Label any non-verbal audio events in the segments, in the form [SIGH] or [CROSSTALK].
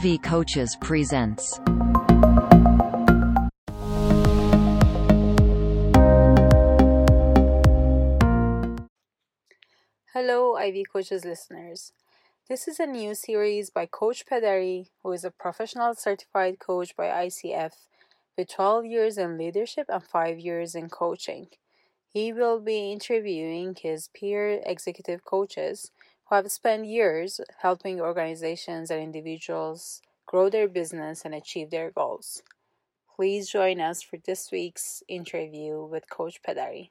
Ivy Coaches presents. Hello, Ivy Coaches listeners. This is a new series by Coach Pederi, who is a professional certified coach by ICF with 12 years in leadership and 5 years in coaching. He will be interviewing his peer executive coaches who have spent years helping organizations and individuals grow their business and achieve their goals. Please join us for this week's interview with Coach Pedari.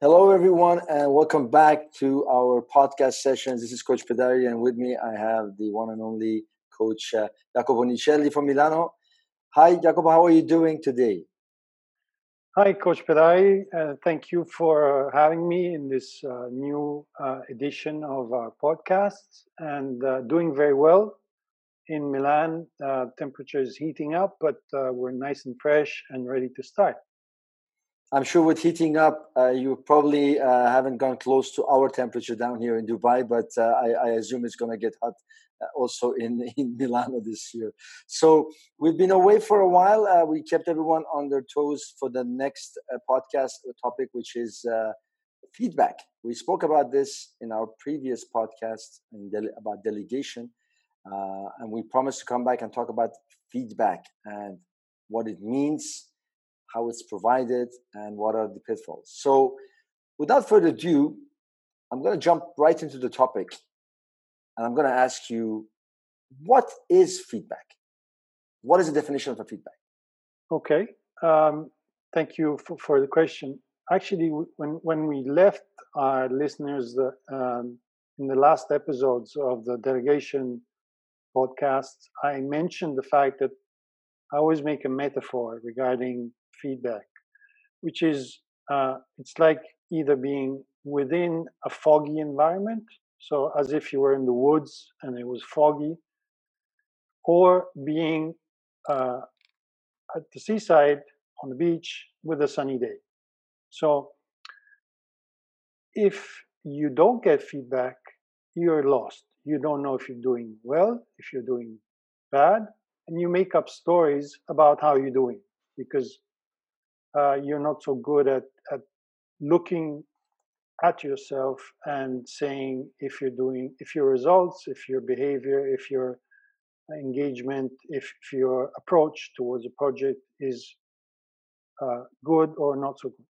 Hello, everyone, and welcome back to our podcast sessions. This is Coach Pedari, and with me I have the one and only Coach uh, Jacopo Nicelli from Milano. Hi, Jacopo, how are you doing today? Hi, Coach Pedari. Uh, thank you for uh, having me in this uh, new uh, edition of our podcast and uh, doing very well. In Milan, temperature is heating up, but we're nice and fresh and ready to start. I'm sure with heating up, uh, you probably uh, haven't gone close to our temperature down here in Dubai, but uh, I, I, assume it's going to get hot uh, also in, [LAUGHS] in Milano this year. So we've been away for a while. Uh, we kept everyone on their toes for the next uh, podcast topic, which is feedback. We spoke about this in our previous podcast about delegation, and we promised to come back and talk about feedback and what it means how it's provided, and what are the pitfalls. So, without further ado, I'm going to jump right into the topic and I'm going to ask you what is feedback? What is the definition of a feedback? Okay. Um, thank you for, for, the question. Actually, when, when we left our listeners um, in the last episodes of the delegation podcast, I mentioned the fact that I always make a metaphor regarding feedback, which is uh, it's like either being within a foggy environment, so as if you were in the woods and it was foggy, or being uh, at the seaside on the beach with a sunny day. So if you don't get feedback, you're lost. You don't know if you're doing well, if you're doing bad, and you make up stories about how you're doing because uh, you're not so good at, at looking at yourself and saying if you're doing if your results if your behavior if your engagement if, if your approach towards a project is uh, good or not so good.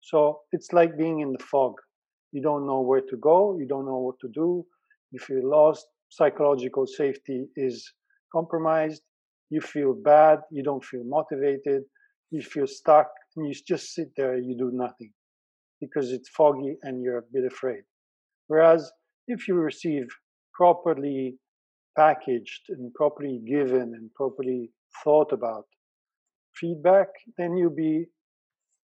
So it's like being in the fog. You don't know where to go you don't know what to do. You feel lost psychological safety is compromised. You feel bad you don't feel motivated. You feel stuck and you just sit there, you do nothing because it's foggy and you're a bit afraid. Whereas if you receive properly packaged and properly given and properly thought about feedback, then you'll be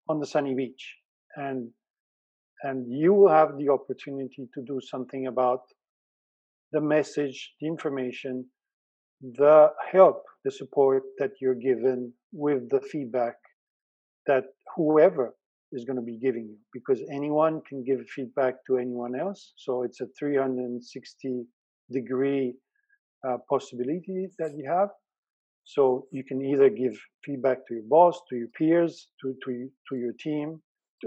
on the sunny beach and and you will have the opportunity to do something about the message, the information, the help, the support that you're given with the feedback that whoever is going to be giving you because anyone can give feedback to anyone else. So it's a 360 degree uh, possibility that you have. So you can either give feedback to your boss, to your peers, to to, to your team,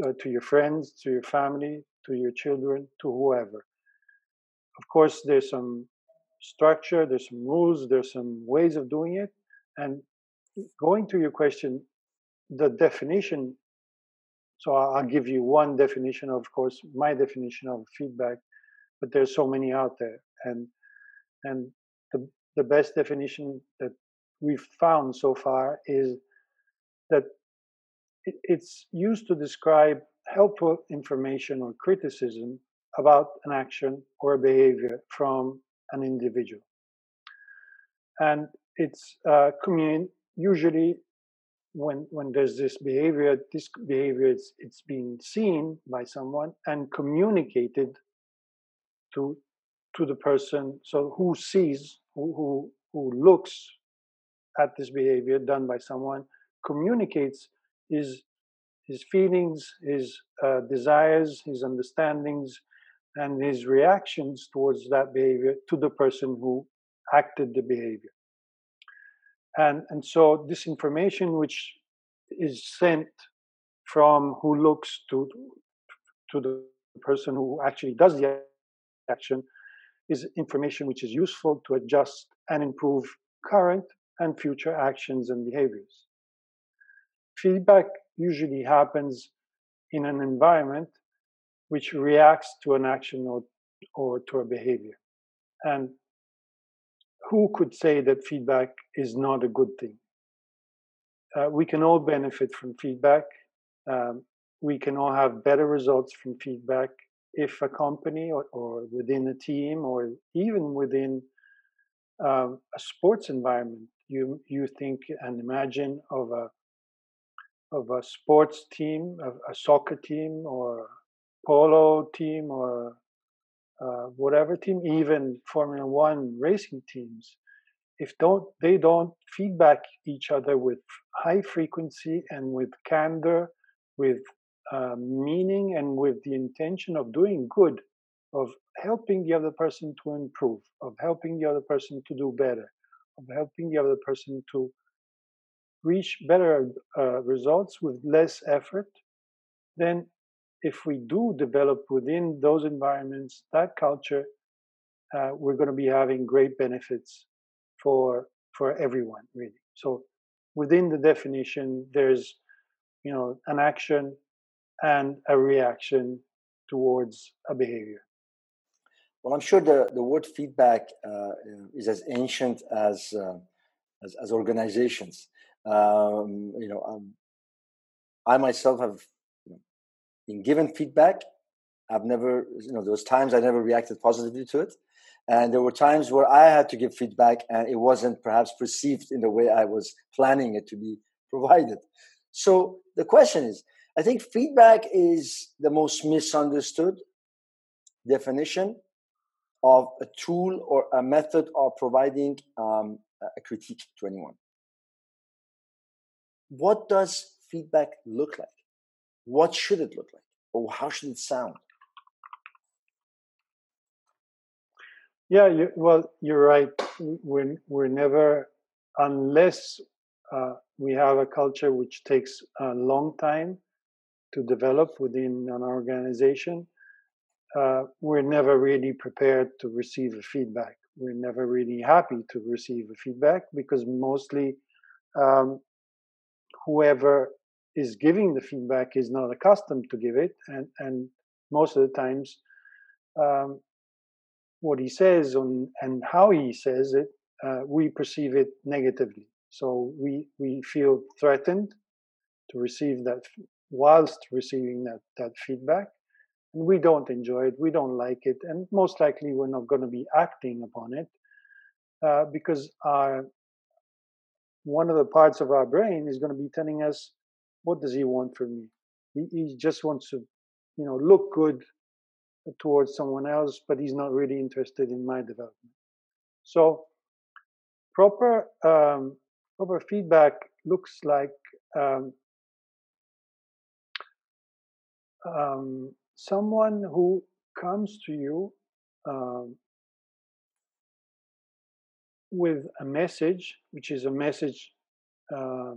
uh, to your friends, to your family, to your children, to whoever. Of course, there's some structure, there's some rules, there's some ways of doing it. And going to your question, the definition so i'll give you one definition of course my definition of feedback but there's so many out there. And and the, the best definition that we've found so far is that it's used to describe helpful information or criticism about an action or a behavior from an individual. And it's uh, usually when when there's this behavior this behavior is it's being seen by someone and communicated to to the person so who sees who who, who looks at this behavior done by someone communicates his his feelings his uh, desires his understandings and his reactions towards that behavior to the person who acted the behavior. And, and so this information which is sent from who looks to, to the person who actually does the action is information which is useful to adjust and improve current and future actions and behaviors. Feedback usually happens in an environment which reacts to an action or, or to a behavior. And who could say that feedback is not a good thing? Uh, we can all benefit from feedback. Um, we can all have better results from feedback if a company or, or within a team or even within um, a sports environment you you think and imagine of a of a sports team, a, a soccer team, or polo team, or uh, whatever team, even Formula One racing teams, if don't they don't feedback each other with high frequency and with candor, with uh, meaning, and with the intention of doing good, of helping the other person to improve, of helping the other person to do better, of helping the other person to reach better uh, results with less effort, then if we do develop within those environments that culture, uh, we're going to be having great benefits for for everyone, really. So within the definition, there's you know an action and a reaction towards a behavior. Well, I'm sure the, the word feedback uh, is as ancient as, uh, as, as organizations. Um, you know, um, I myself have been given feedback. I've never, you know, there was times I never reacted positively to it, and there were times where I had to give feedback, and it wasn't perhaps perceived in the way I was planning it to be [LAUGHS] provided. So the question is, I think feedback is the most misunderstood definition of a tool or a method of providing um, a critique to anyone what does feedback look like? What should it look like? Or how should it sound? Yeah, you, well, you're right. We're, we're never, unless uh, we have a culture which takes a long time to develop within an organization, uh, we're never really prepared to receive feedback. We're never really happy to receive feedback because mostly um, whoever is giving the feedback is not accustomed to give it, and and most of the times, um, what he says on, and how he says it, uh, we perceive it negatively. So we we feel threatened to receive that whilst receiving that that feedback, and we don't enjoy it. We don't like it, and most likely we're not going to be acting upon it uh, because our one of the parts of our brain is going to be telling us, what does he want from me? He, he just wants to, you know, look good towards someone else, but he's not really interested in my development. So proper um, proper feedback looks like um, um, someone who comes to you um, with a message, which is a message uh,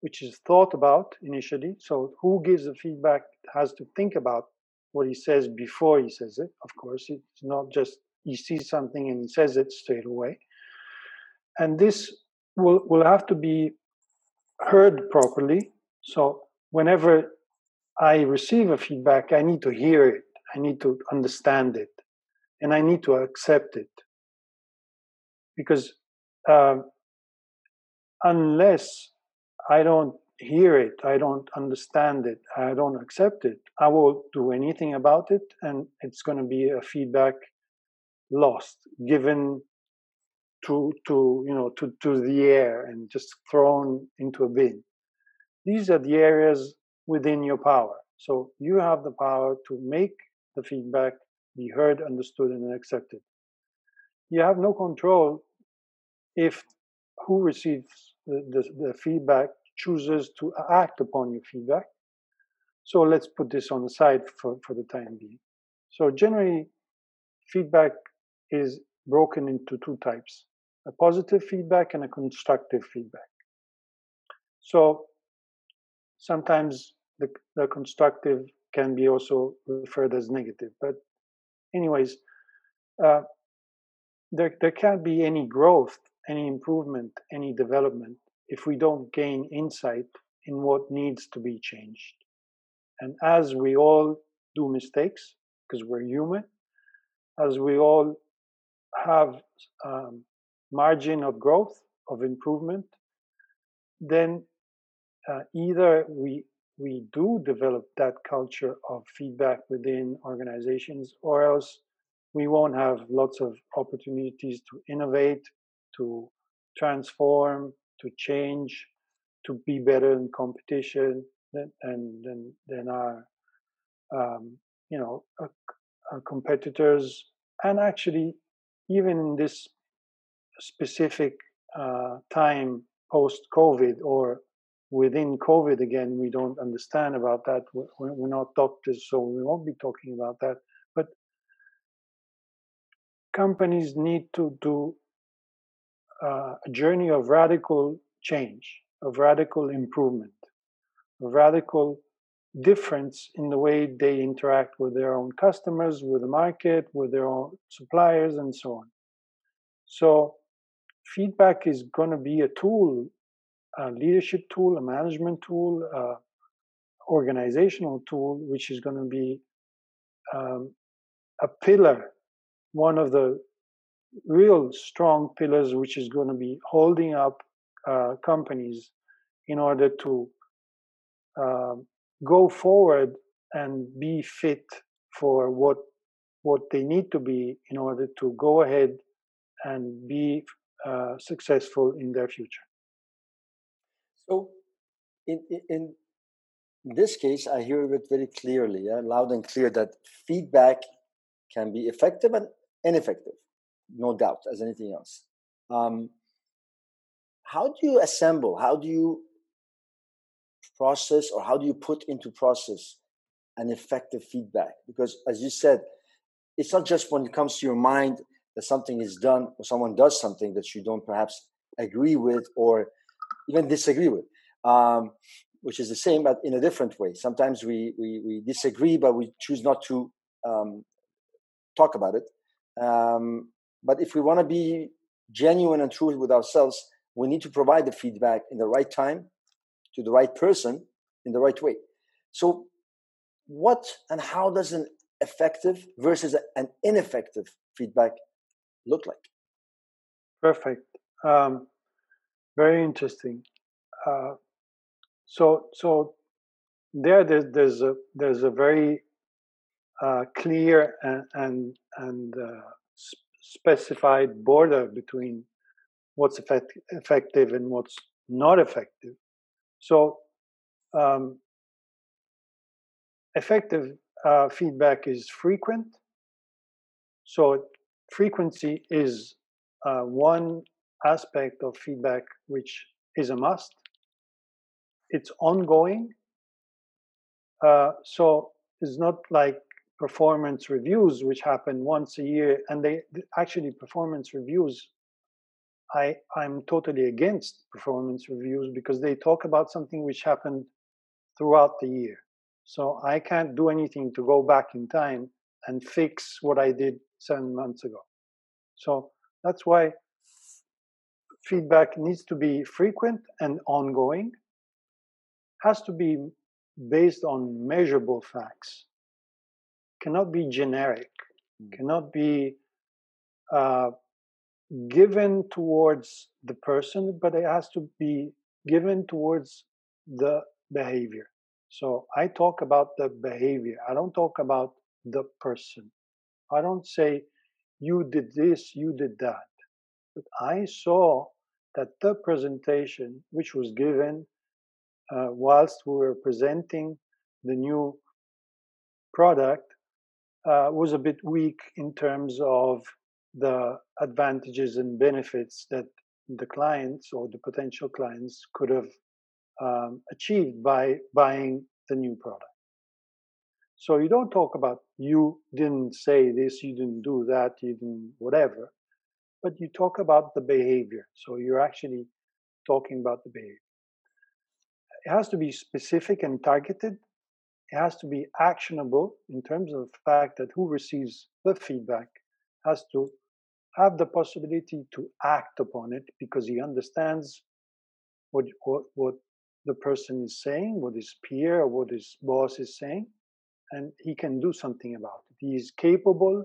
which is thought about initially. So, who gives the feedback has to think about what he says before he says it. Of course, it's not just he sees something and he says it straight away. And this will, will have to be heard properly. So, whenever I receive a feedback, I need to hear it, I need to understand it, and I need to accept it because uh, unless I don't hear it, I don't understand it, I don't accept it, I won't do anything about it, and it's going to be a feedback lost, given to to you know to to the air and just thrown into a bin. These are the areas within your power. So you have the power to make the feedback be heard, understood, and accepted. You have no control if who receives the, the, the feedback chooses to act upon your feedback. So let's put this on the side for, for the time being. So generally, feedback is broken into two types. a positive feedback and a constructive feedback. So sometimes the, the constructive can be also referred as negative. But, anyways, uh, there, there can't be any growth, any improvement, any development if we don't gain insight in what needs to be changed. And as we all do mistakes, because we're human, as we all have um, margin of growth, of improvement, then uh, either we we do develop that culture of feedback within organizations, or else we won't have lots of opportunities to innovate, to transform, to change, to be better in competition than than than our um, you know our, our competitors, and actually even in this specific uh, time post COVID or within COVID again, we don't understand about that. We're, we're not doctors, so we won't be talking about that. But companies need to do uh, a journey of radical change, of radical improvement, of radical difference in the way they interact with their own customers, with the market, with their own suppliers, and so on. So, feedback is going to be a tool a leadership tool, a management tool, a organizational tool, which is going to be um, a pillar, one of the real strong pillars, which is going to be holding up uh, companies in order to uh, go forward and be fit for what what they need to be in order to go ahead and be uh, successful in their future. So, in, in, this case, I hear it very clearly, yeah, loud and clear, that feedback can be effective and ineffective, no doubt, as anything else. Um, how do you assemble? How do you process, or how do you put into process an effective feedback? Because, as you said, it's not just when it comes to your mind that something is done or someone does something that you don't perhaps agree with or even disagree with, um, which is the same but in a different way. Sometimes we we, we disagree, but we choose not to um, talk about it. Um, but if we want to be genuine and true with ourselves, we need to provide the feedback in the right time to the right person in the right way. So, what and how does an effective versus an ineffective feedback look like? Perfect. Um, very interesting. Uh, so so there there's, there's a there's a very uh, clear and and, and uh, specified border between what's effect, effective and what's not effective. So um, effective uh, feedback is frequent. So frequency is uh, one aspect of feedback which is a must. It's ongoing. Uh, so it's not like performance reviews, which happen once a year, and they actually performance reviews. I I'm totally against performance reviews because they talk about something which happened throughout the year. So I can't do anything to go back in time and fix what I did seven months ago. So that's why feedback needs to be frequent and ongoing, has to be based on measurable facts, cannot be generic, mm. cannot be uh, given towards the person, but it has to be given towards the behavior. So I talk about the behavior. I don't talk about the person. I don't say, you did this, you did that. But I saw that the presentation, which was given uh, whilst we were presenting the new product, uh, was a bit weak in terms of the advantages and benefits that the clients or the potential clients could have um, achieved by buying the new product. So you don't talk about you didn't say this, you didn't do that, you didn't whatever. but you talk about the behavior. So you're actually talking about the behavior. It has to be specific and targeted. It has to be actionable in terms of the fact that who receives the feedback has to have the possibility to act upon it because he understands what, what, what the person is saying, what his peer what his boss is saying, and he can do something about it. He is capable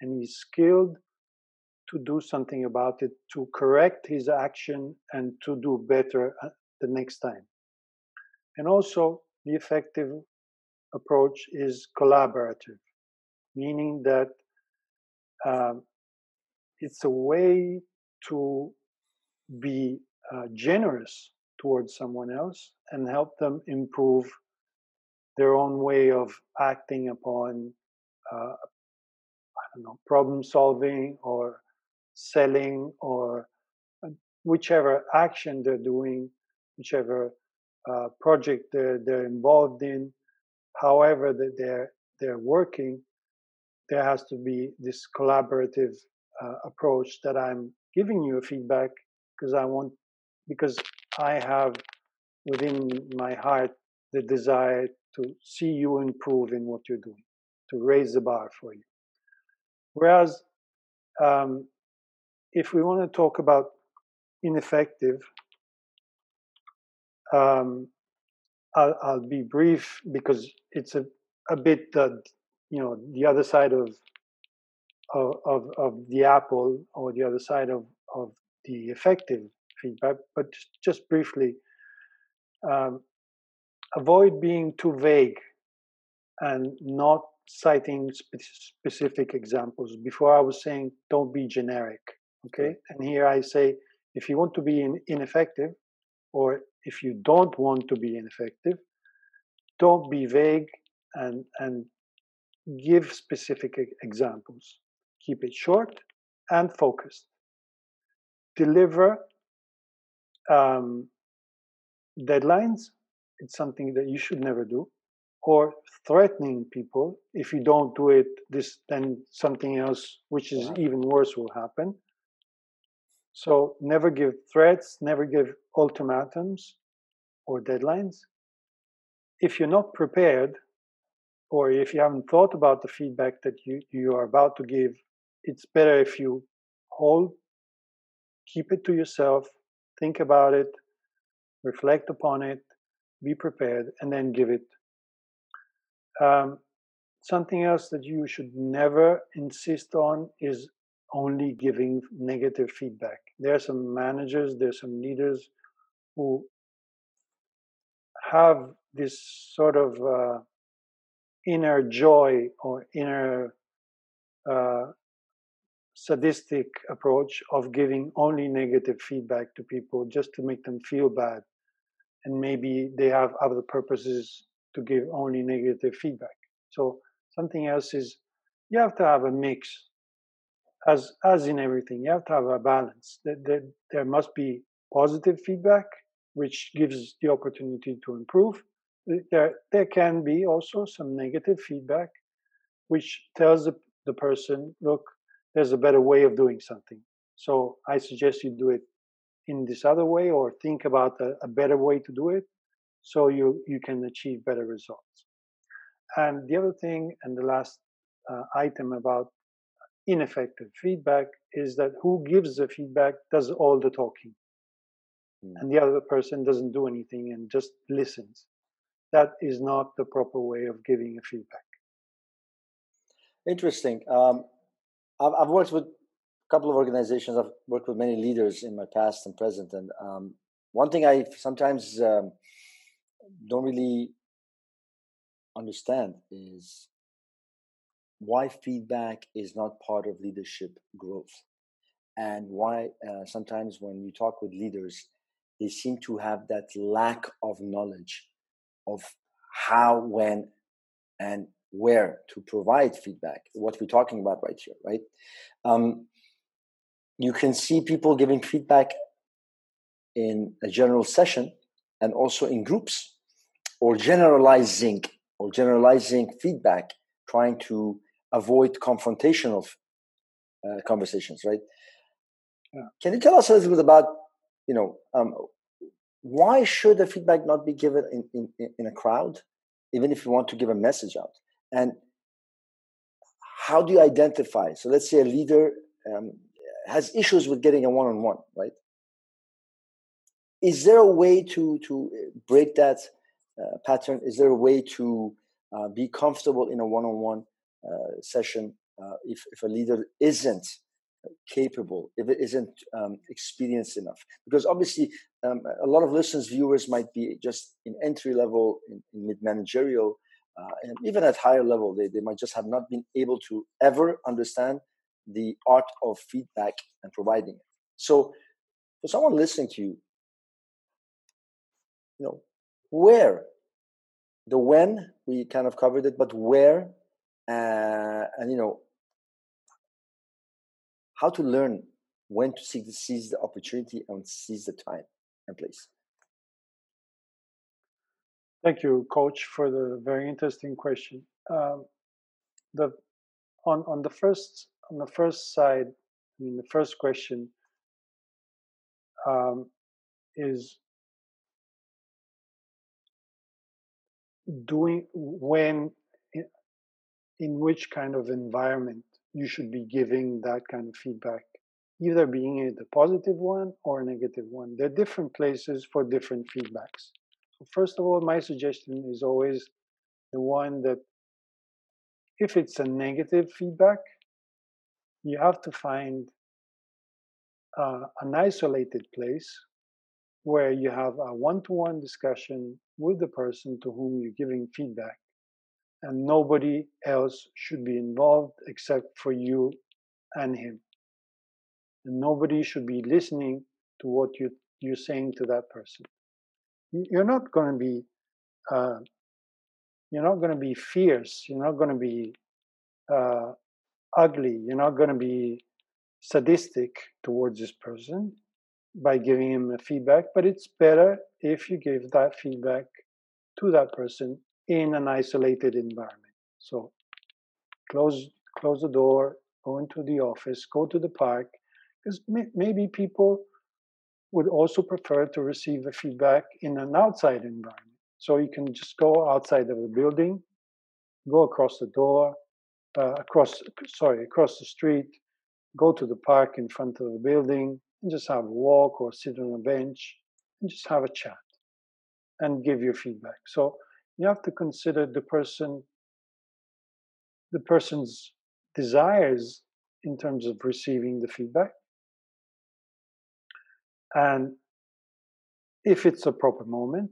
and he's skilled to do something about it, to correct his action and to do better uh, the next time. And also, the effective approach is collaborative, meaning that um, it's a way to be uh, generous towards someone else and help them improve their own way of acting upon uh, I don't know problem solving or selling or uh, whichever action they're doing, whichever uh, project they're, they're involved in, however that they're they're working, there has to be this collaborative uh, approach that I'm giving you a feedback because I want because I have within my heart the desire to see you improve in what you're doing, to raise the bar for you. Whereas, um, if we want to talk about ineffective, um, I'll, I'll, be brief because it's a, a bit, uh, you know, the other side of, of, of, the apple or the other side of, of the effective feedback, but just briefly, um, avoid being too vague and not citing spe- specific examples. Before I was saying, don't be generic. Okay. And here I say, if you want to be in- ineffective, or if you don't want to be ineffective, don't be vague and, and give specific examples. Keep it short and focused. Deliver um, deadlines, it's something that you should never do, or threatening people. If you don't do it, this then something else, which is even worse, will happen. So never give threats, never give ultimatums or deadlines. If you're not prepared, or if you haven't thought about the feedback that you, you are about to give, it's better if you hold, keep it to yourself, think about it, reflect upon it, be prepared, and then give it. Um, something else that you should never insist on is only giving negative feedback. There are some managers, there are some leaders who have this sort of uh, inner joy or inner uh, sadistic approach of giving only negative feedback to people just to make them feel bad. And maybe they have other purposes to give only negative feedback. So something else is you have to have a mix. As as in everything, you have to have a balance. That there, there must be positive feedback, which gives the opportunity to improve. There there can be also some negative feedback, which tells the, the person, look, there's a better way of doing something. So I suggest you do it in this other way or think about a, a better way to do it so you, you can achieve better results. And the other thing, and the last uh, item about ineffective feedback is that who gives the feedback does all the talking. Mm. And the other person doesn't do anything and just listens. That is not the proper way of giving a feedback. Interesting. Um, I've, I've worked with a couple of organizations. I've worked with many leaders in my past and present, and um, one thing I sometimes um, don't really understand is why feedback is not part of leadership growth, and why uh, sometimes when you talk with leaders, they seem to have that lack of knowledge of how, when, and where to provide feedback, what we're talking about right here, right? Um, you can see people giving feedback in a general session and also in groups or generalizing or generalizing feedback, trying to avoid confrontational uh, conversations, right? Yeah. Can you tell us a little bit about, you know, um, why should the feedback not be given in, in, in a crowd, even if you want to give a message out? And how do you identify? So let's say a leader um, has issues with getting a one-on-one, right? Is there a way to to break that uh, pattern? Is there a way to uh, be comfortable in a one-on-one uh, session uh, if if a leader isn't capable, if it isn't um, experienced enough? Because obviously, um, a lot of listeners, viewers might be just in entry level, in, in mid managerial, uh, and even at higher level, they, they might just have not been able to ever understand the art of feedback and providing it. So, for someone listening to you, you know, where, the when we kind of covered it, but where, uh, and you know, how to learn when to seize the opportunity and seize the time and place. Thank you, Coach, for the very interesting question. Um, the on on the first on the first side, I mean, the first question um, is doing when in, which kind of environment you should be giving that kind of feedback either being it a positive one or a negative one. There are different places for different feedbacks. So first of all my suggestion is always the one that if it's a negative feedback you have to find uh, an isolated place where you have a one-to-one discussion with the person to whom you're giving feedback and nobody else should be involved except for you and him and nobody should be listening to what you, you're saying to that person you're not going to be uh, you're not going to be fierce you're not going to be uh, ugly. You're not going to be sadistic towards this person by giving him a feedback, but it's better if you give that feedback to that person in an isolated environment. So close close the door, go into the office, go to the park, because may, maybe people would also prefer to receive the feedback in an outside environment. So you can just go outside of the building, go across the door, uh, across sorry across the street, go to the park in front of the building, and just have a walk or sit on a bench and just have a chat and give your feedback. So you have to consider the person, the person's desires in terms of receiving the feedback. And if it's a proper moment,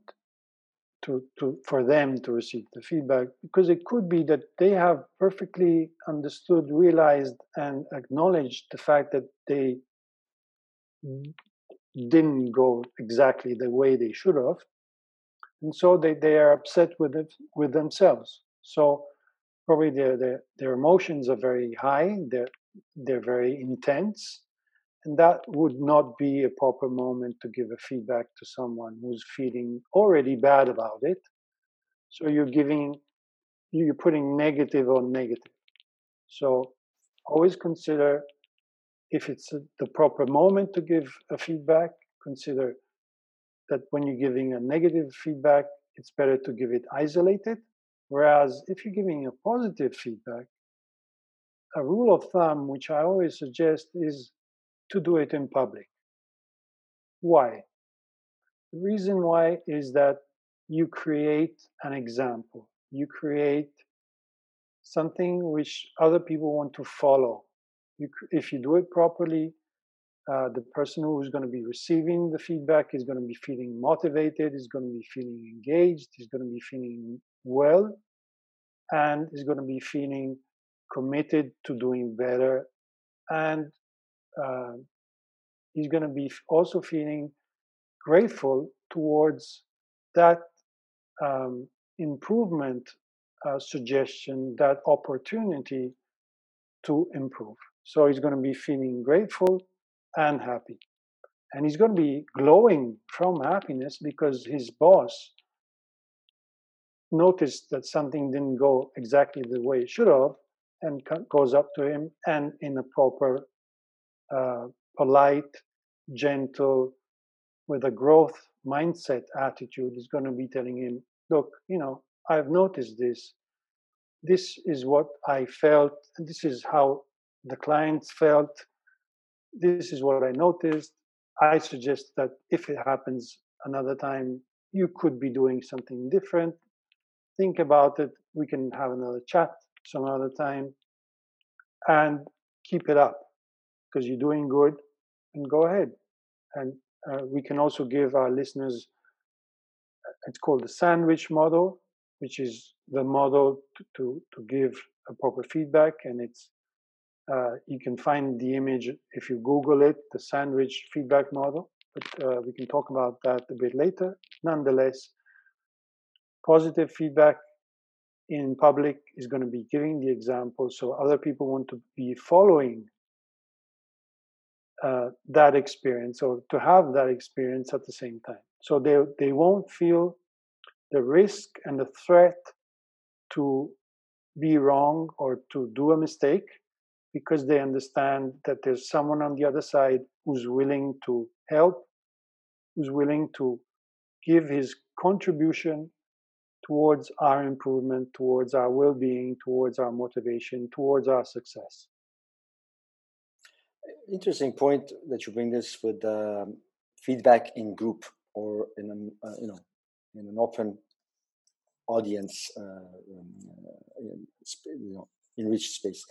to, to for them to receive the feedback because it could be that they have perfectly understood realized and acknowledged the fact that they didn't go exactly the way they should have and so they, they are upset with it with themselves so probably their, their their emotions are very high they're they're very intense and that would not be a proper moment to give a feedback to someone who's feeling already bad about it. So you're giving, you're putting negative on negative. So always consider if it's the proper moment to give a feedback, consider that when you're giving a negative feedback, it's better to give it isolated. Whereas if you're giving a positive feedback, a rule of thumb, which I always suggest, is to do it in public. Why? The reason why is that you create an example. You create something which other people want to follow. You, if you do it properly, uh, the person who is going to be receiving the feedback is going to be feeling motivated, is going to be feeling engaged, is going to be feeling well, and is going to be feeling committed to doing better and uh, he's going to be also feeling grateful towards that um, improvement uh, suggestion, that opportunity to improve. So he's going to be feeling grateful and happy. And he's going to be glowing from happiness because his boss noticed that something didn't go exactly the way it should have and goes up to him and in a proper uh, polite, gentle, with a growth mindset attitude is going to be telling him, look, you know, I've noticed this. This is what I felt. This is how the clients felt. This is what I noticed. I suggest that if it happens another time, you could be doing something different. Think about it. We can have another chat some other time and keep it up because you're doing good and go ahead. And uh, we can also give our listeners, it's called the sandwich model, which is the model to, to, to give a proper feedback. And it's, uh, you can find the image if you Google it, the sandwich feedback model. But uh, we can talk about that a bit later. Nonetheless, positive feedback in public is going to be giving the example so other people want to be following uh, that experience or to have that experience at the same time so they they won't feel the risk and the threat to be wrong or to do a mistake because they understand that there's someone on the other side who's willing to help who's willing to give his contribution towards our improvement, towards our well being, towards our motivation, towards our success. Interesting point that you bring this with um, feedback in group or in a, uh, you know in an open audience uh, um, uh, in, you know enriched space.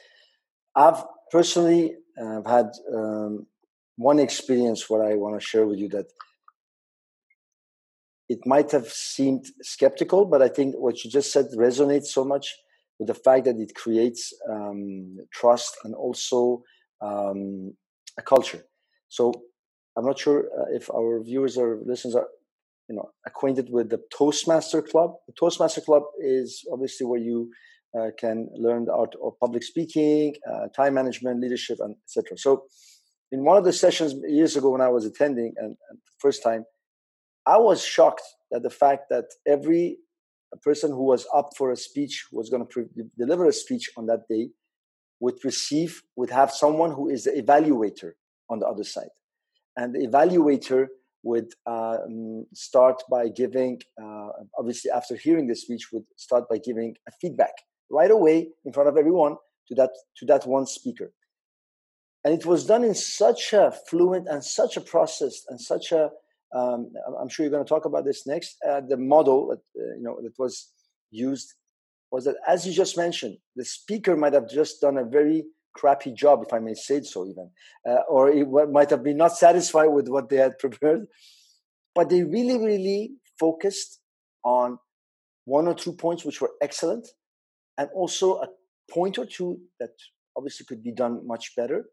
I've personally uh, had um, one experience what I want to share with you that it might have seemed skeptical, but I think what you just said resonates so much with the fact that it creates um, trust and also um, a culture. So I'm not sure uh, if our viewers or listeners are, you know, acquainted with the Toastmaster Club. The Toastmaster Club is obviously where you uh, can learn the art of public speaking, uh, time management, leadership, and etc. So, in one of the sessions years ago when I was attending, and, and first time, I was shocked at the fact that every person who was up for a speech was going to pre- deliver a speech on that day would receive would have someone who is the evaluator on the other side and the evaluator would um, start by giving uh, obviously after hearing the speech would start by giving a feedback right away in front of everyone to that to that one speaker and it was done in such a fluent and such a process and such a um, I'm sure you're going to talk about this next. Uh, the model that uh, you know that was used was that, as you just mentioned, the speaker might have just done a very crappy job, if I may say so, even, uh, or it might have been not satisfied with what they had [LAUGHS] prepared. But they really, really focused on one or two points which were excellent, and also a point or two that obviously could be done much better.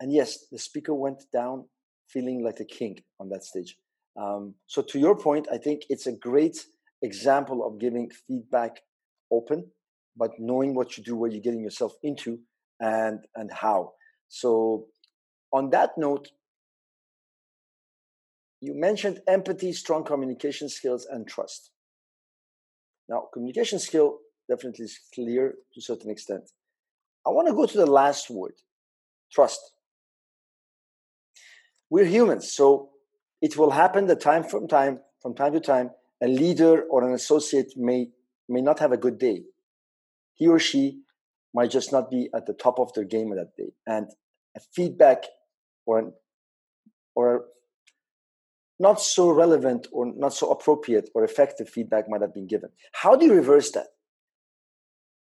And yes, the speaker went down feeling like a king on that stage. Um, so to your point, I think it's a great example of giving feedback open, but knowing what you do, what you're getting yourself into, and and how. So on that note, you mentioned empathy, strong communication skills, and trust. Now, communication skill definitely is clear to a certain extent. I want to go to the last word, trust we're humans, so it will happen that time from time from time to time a leader or an associate may may not have a good day. He or she might just not be at the top of their game that day, and a feedback or an, or not so relevant or not so appropriate or effective feedback might have been given. How do you reverse that?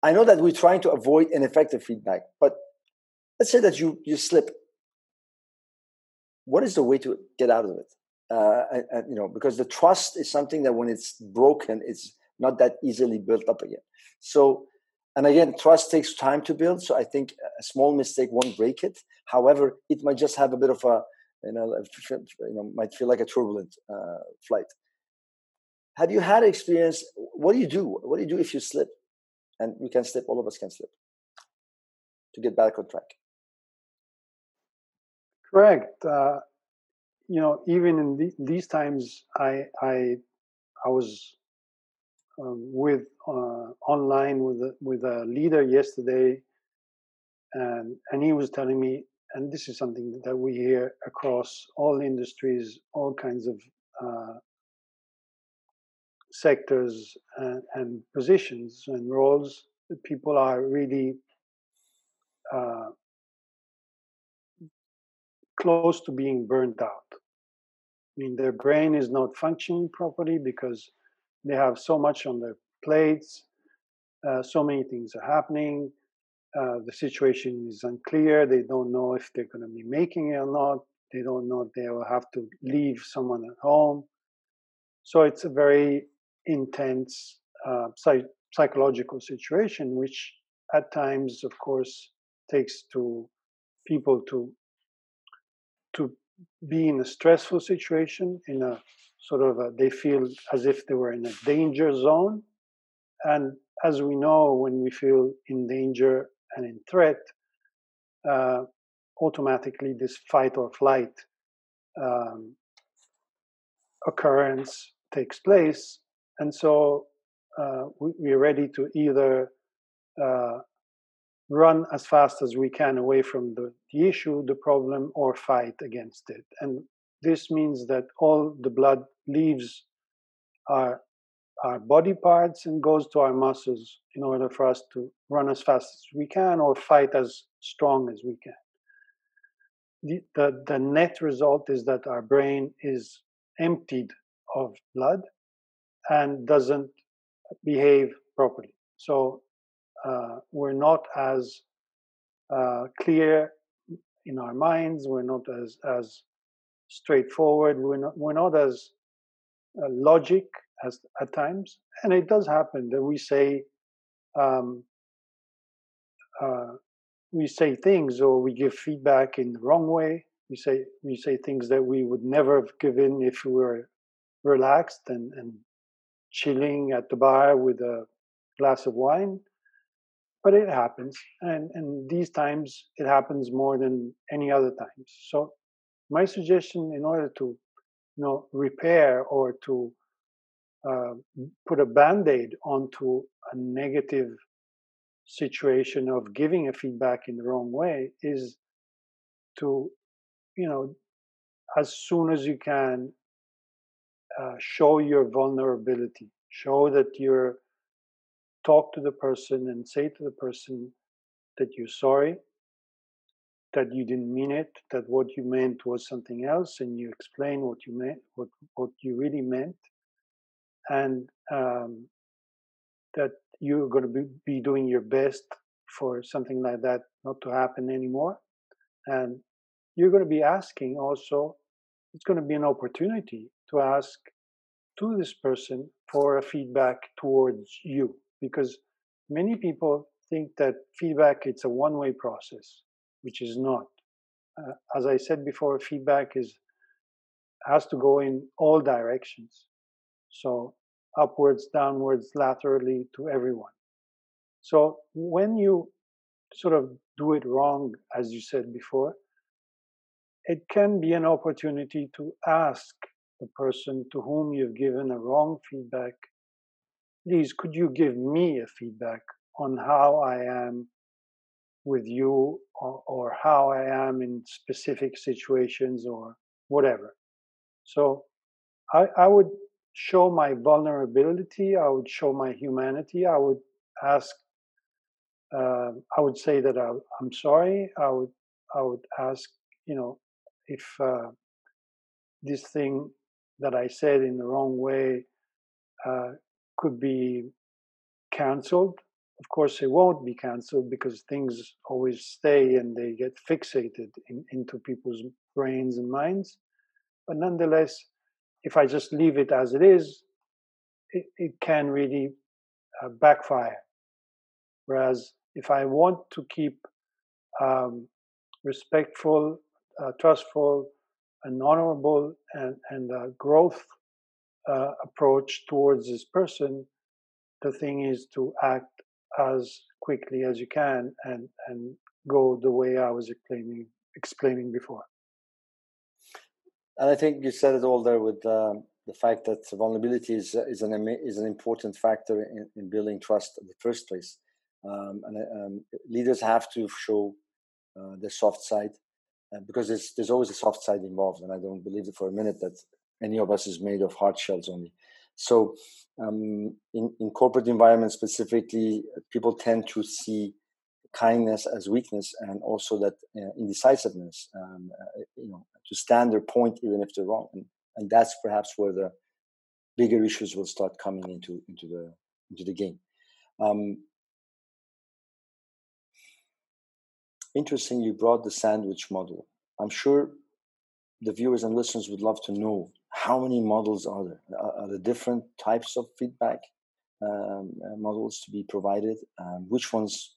I know that we're trying to avoid ineffective feedback, but let's say that you you slip what is the way to get out of it? Uh, you know, because the trust is something that when it's broken, it's not that easily built up again. So, and again, trust takes time to build. So I think a small mistake won't break it. However, it might just have a bit of a, you know, you know might feel like a turbulent uh, flight. Have you had experience? What do you do? What do you do if you slip? And we can slip. All of us can slip to get back on track. Correct. Uh, you know, even in the, these times, I I I was um, with uh, online with a, with a leader yesterday, and and he was telling me and this is something that we hear across all industries, all kinds of uh, sectors and, and, positions and roles. People are really uh, close to being burnt out. I mean, their brain is not functioning properly because they have so much on their plates, uh, so many things are happening. Uh, the situation is unclear. They don't know if they're going to be making it or not. They don't know if they will have to leave someone at home. So it's a very intense uh, psych- psychological situation, which at times, of course, takes to people to to be in a stressful situation, in a sort of a, they feel as if they were in a danger zone. And as we know, when we feel in danger and in threat, uh, automatically this fight or flight um, occurrence takes place. And so uh, we, we're ready to either uh, run as fast as we can away from the, the issue, the problem, or fight against it. And this means that all the blood leaves our, our body parts and goes to our muscles in order for us to run as fast as we can or fight as strong as we can. The, the, the net result is that our brain is emptied of blood and doesn't behave properly. So uh, we're not as uh, clear in our minds. We're not as as straightforward. We're not we're not as uh, logic as at times, and it does happen that we say um, uh, we say things or we give feedback in the wrong way. We say we say things that we would never have given if we were relaxed and, and chilling at the bar with a glass of wine but it happens and and these times it happens more than any other times. So my suggestion in order to you know repair or to uh, put a band-aid onto a negative situation of giving a feedback in the wrong way is to you know as soon as you can uh, show your vulnerability show that you're talk to the person and say to the person that you're sorry, that you didn't mean it, that what you meant was something else, and you explain what you meant, what what you really meant, and um, that you're going to be, be doing your best for something like that not to happen anymore, and you're going to be asking also. It's going to be an opportunity to ask to this person for a feedback towards you because many people think that feedback it's a one-way process, which is not. Uh, as I said before, feedback is has to go in all directions, so upwards, downwards, laterally to everyone. So when you sort of do it wrong, as you said before, it can be an opportunity to ask the person to whom you've given a wrong feedback please could you give me a feedback on how I am with you or, or, how I am in specific situations or whatever. So I, I would show my vulnerability, I would show my humanity, I would ask, uh, I would say that I, am sorry, I would, I would ask, you know, if uh, this thing that I said in the wrong way uh, could be cancelled. Of course, it won't be cancelled because things always stay and they get fixated in, into people's brains and minds. But nonetheless, if I just leave it as it is, it, it can really uh, backfire. Whereas if I want to keep um, respectful, uh, trustful, and honorable, and, and uh, growth uh, approach towards this person, the thing is to act as quickly as you can and and go the way I was explaining explaining before. And I think you said it all there with um, the fact that vulnerability is is an is an important factor in, in building trust in the first place. Um, and um, leaders have to show uh, the soft side. Uh, because there's, there's always a soft side involved, and I don't believe it for a minute that any of us is made of hard shells only. So, um, in, in corporate environments specifically, people tend to see kindness as weakness and also that uh, indecisiveness, um, uh, you know, to stand their point even if they're wrong. And, and that's perhaps where the bigger issues will start coming into, into, the, into the game. Um, interesting you brought the sandwich model. I'm sure the viewers and listeners would love to know how many models are there? Are, there different types of feedback um, uh, models to be provided? Um, which ones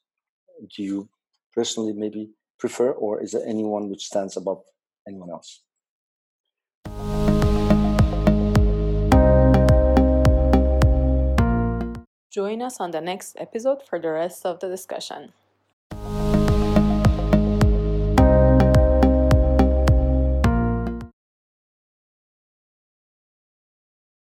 do you personally maybe prefer, or is there anyone which stands above anyone else? Join us on the next episode for the rest of the discussion.